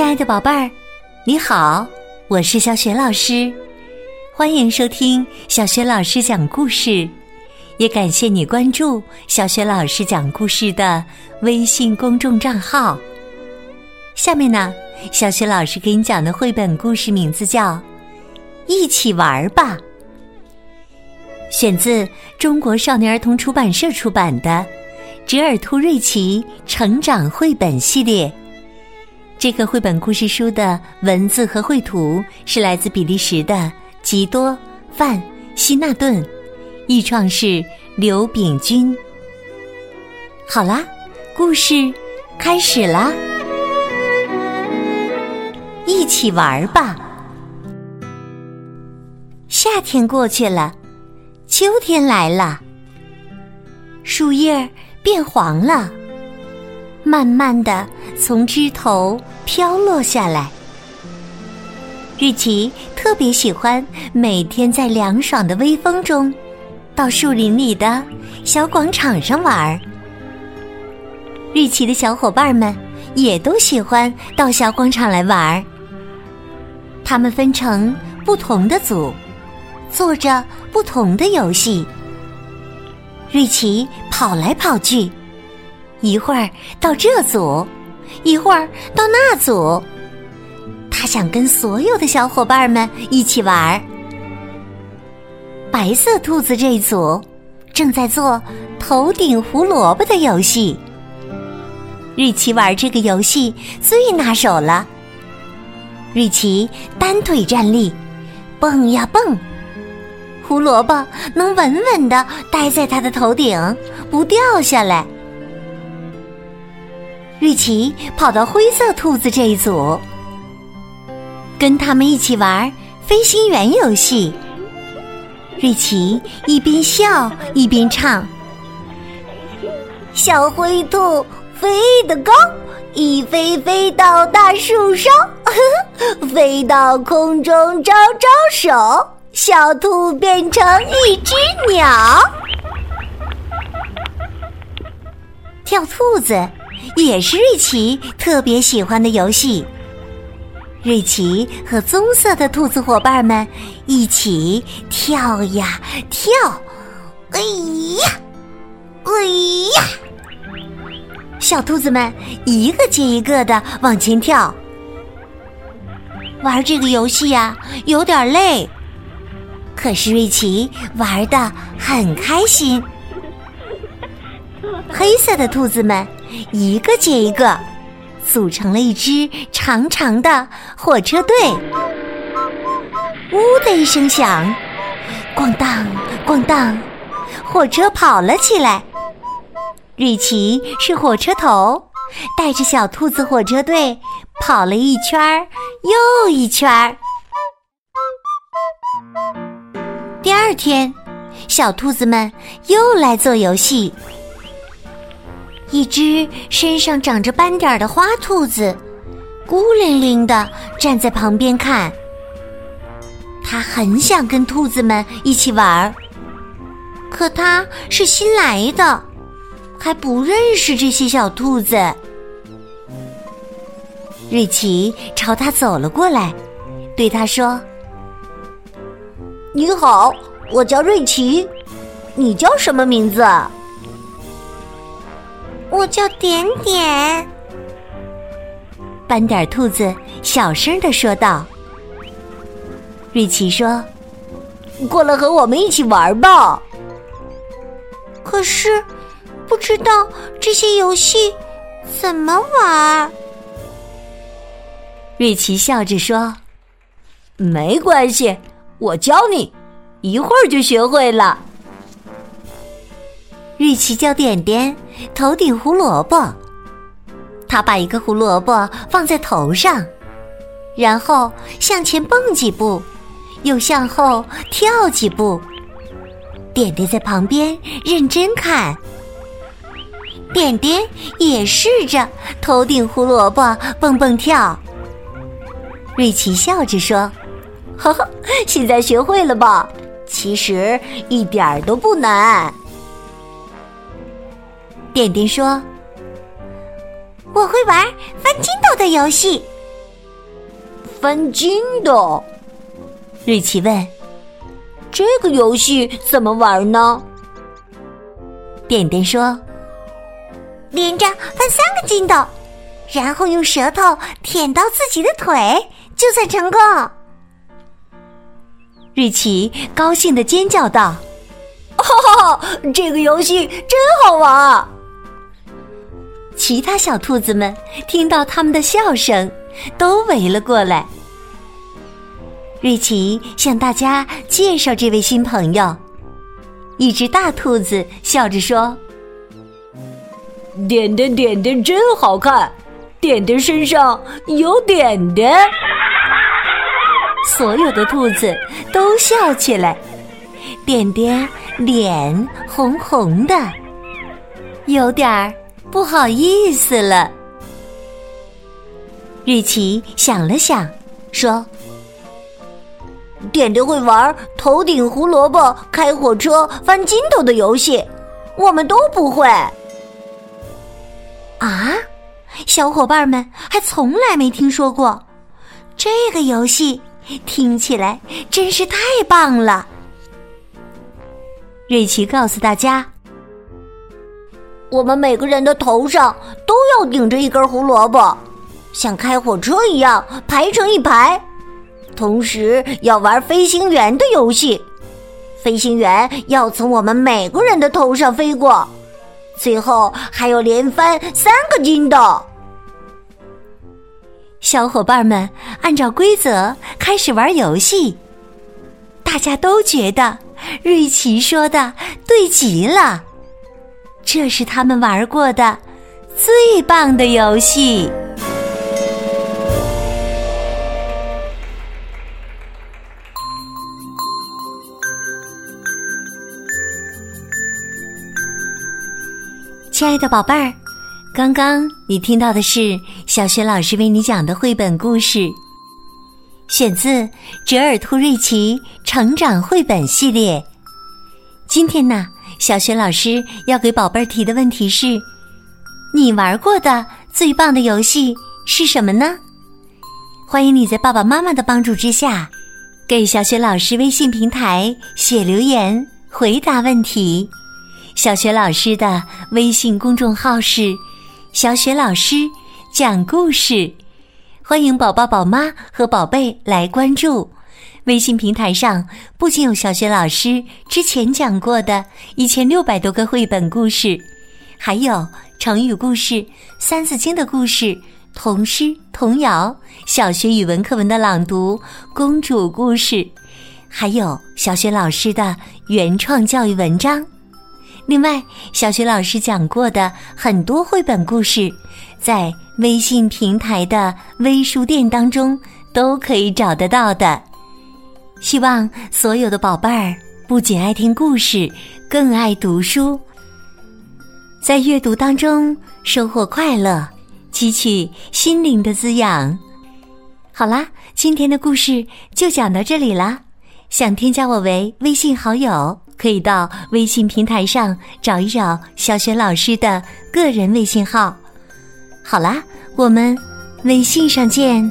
亲爱的宝贝儿，你好，我是小雪老师，欢迎收听小雪老师讲故事，也感谢你关注小雪老师讲故事的微信公众账号。下面呢，小雪老师给你讲的绘本故事名字叫《一起玩吧》，选自中国少年儿童出版社出版的《折耳兔瑞奇成长绘本系列》。这个绘本故事书的文字和绘图是来自比利时的吉多·范·希纳顿，译创是刘炳军。好啦，故事开始啦，一起玩吧。夏天过去了，秋天来了，树叶变黄了，慢慢的从枝头。飘落下来。瑞奇特别喜欢每天在凉爽的微风中，到树林里的小广场上玩儿。瑞奇的小伙伴们也都喜欢到小广场来玩儿。他们分成不同的组，做着不同的游戏。瑞奇跑来跑去，一会儿到这组。一会儿到那组，他想跟所有的小伙伴们一起玩。白色兔子这一组正在做头顶胡萝卜的游戏。瑞奇玩这个游戏最拿手了。瑞奇单腿站立，蹦呀蹦，胡萝卜能稳稳的待在他的头顶，不掉下来。瑞奇跑到灰色兔子这一组，跟他们一起玩飞行员游戏。瑞奇一边笑一边唱：“小灰兔飞得高，一飞飞到大树梢，飞到空中招招手，小兔变成一只鸟，跳兔子。”也是瑞奇特别喜欢的游戏。瑞奇和棕色的兔子伙伴们一起跳呀跳，哎呀，哎呀！小兔子们一个接一个的往前跳。玩这个游戏呀，有点累，可是瑞奇玩的很开心。黑色的兔子们。一个接一个，组成了一支长长的火车队。呜的一声响，咣当咣当，火车跑了起来。瑞奇是火车头，带着小兔子火车队跑了一圈又一圈。第二天，小兔子们又来做游戏。一只身上长着斑点的花兔子，孤零零的站在旁边看。他很想跟兔子们一起玩儿，可他是新来的，还不认识这些小兔子。瑞奇朝他走了过来，对他说：“你好，我叫瑞奇，你叫什么名字？”我叫点点，斑点兔子小声的说道。瑞奇说：“过来和我们一起玩吧。”可是不知道这些游戏怎么玩。瑞奇笑着说：“没关系，我教你，一会儿就学会了。”瑞奇叫点点头顶胡萝卜，他把一个胡萝卜放在头上，然后向前蹦几步，又向后跳几步。点点在旁边认真看，点点也试着头顶胡萝卜蹦蹦跳。瑞奇笑着说：“哈哈，现在学会了吧？其实一点儿都不难。”点点说：“我会玩翻筋斗的游戏，翻筋斗。瑞奇问：“这个游戏怎么玩呢？”点点说：“连着翻三个筋斗，然后用舌头舔到自己的腿，就算成功。”瑞奇高兴的尖叫道：“哈哈，这个游戏真好玩！”其他小兔子们听到他们的笑声，都围了过来。瑞奇向大家介绍这位新朋友。一只大兔子笑着说：“点点点点真好看，点点身上有点点。”所有的兔子都笑起来。点点脸红红的，有点儿。不好意思了，瑞奇想了想，说：“点点会玩头顶胡萝卜、开火车、翻筋斗的游戏，我们都不会。”啊，小伙伴们还从来没听说过这个游戏，听起来真是太棒了。瑞奇告诉大家。我们每个人的头上都要顶着一根胡萝卜，像开火车一样排成一排。同时要玩飞行员的游戏，飞行员要从我们每个人的头上飞过。最后还要连翻三个筋斗。小伙伴们按照规则开始玩游戏，大家都觉得瑞奇说的对极了。这是他们玩过的最棒的游戏。亲爱的宝贝儿，刚刚你听到的是小雪老师为你讲的绘本故事，选自《折耳兔瑞奇成长绘本系列》。今天呢？小雪老师要给宝贝儿提的问题是：你玩过的最棒的游戏是什么呢？欢迎你在爸爸妈妈的帮助之下，给小雪老师微信平台写留言回答问题。小雪老师的微信公众号是“小雪老师讲故事”，欢迎宝宝、宝妈和宝贝来关注。微信平台上不仅有小学老师之前讲过的一千六百多个绘本故事，还有成语故事、三字经的故事、童诗、童谣、小学语文课文的朗读、公主故事，还有小学老师的原创教育文章。另外，小学老师讲过的很多绘本故事，在微信平台的微书店当中都可以找得到的。希望所有的宝贝儿不仅爱听故事，更爱读书，在阅读当中收获快乐，汲取心灵的滋养。好啦，今天的故事就讲到这里啦。想添加我为微信好友，可以到微信平台上找一找小雪老师的个人微信号。好啦，我们微信上见。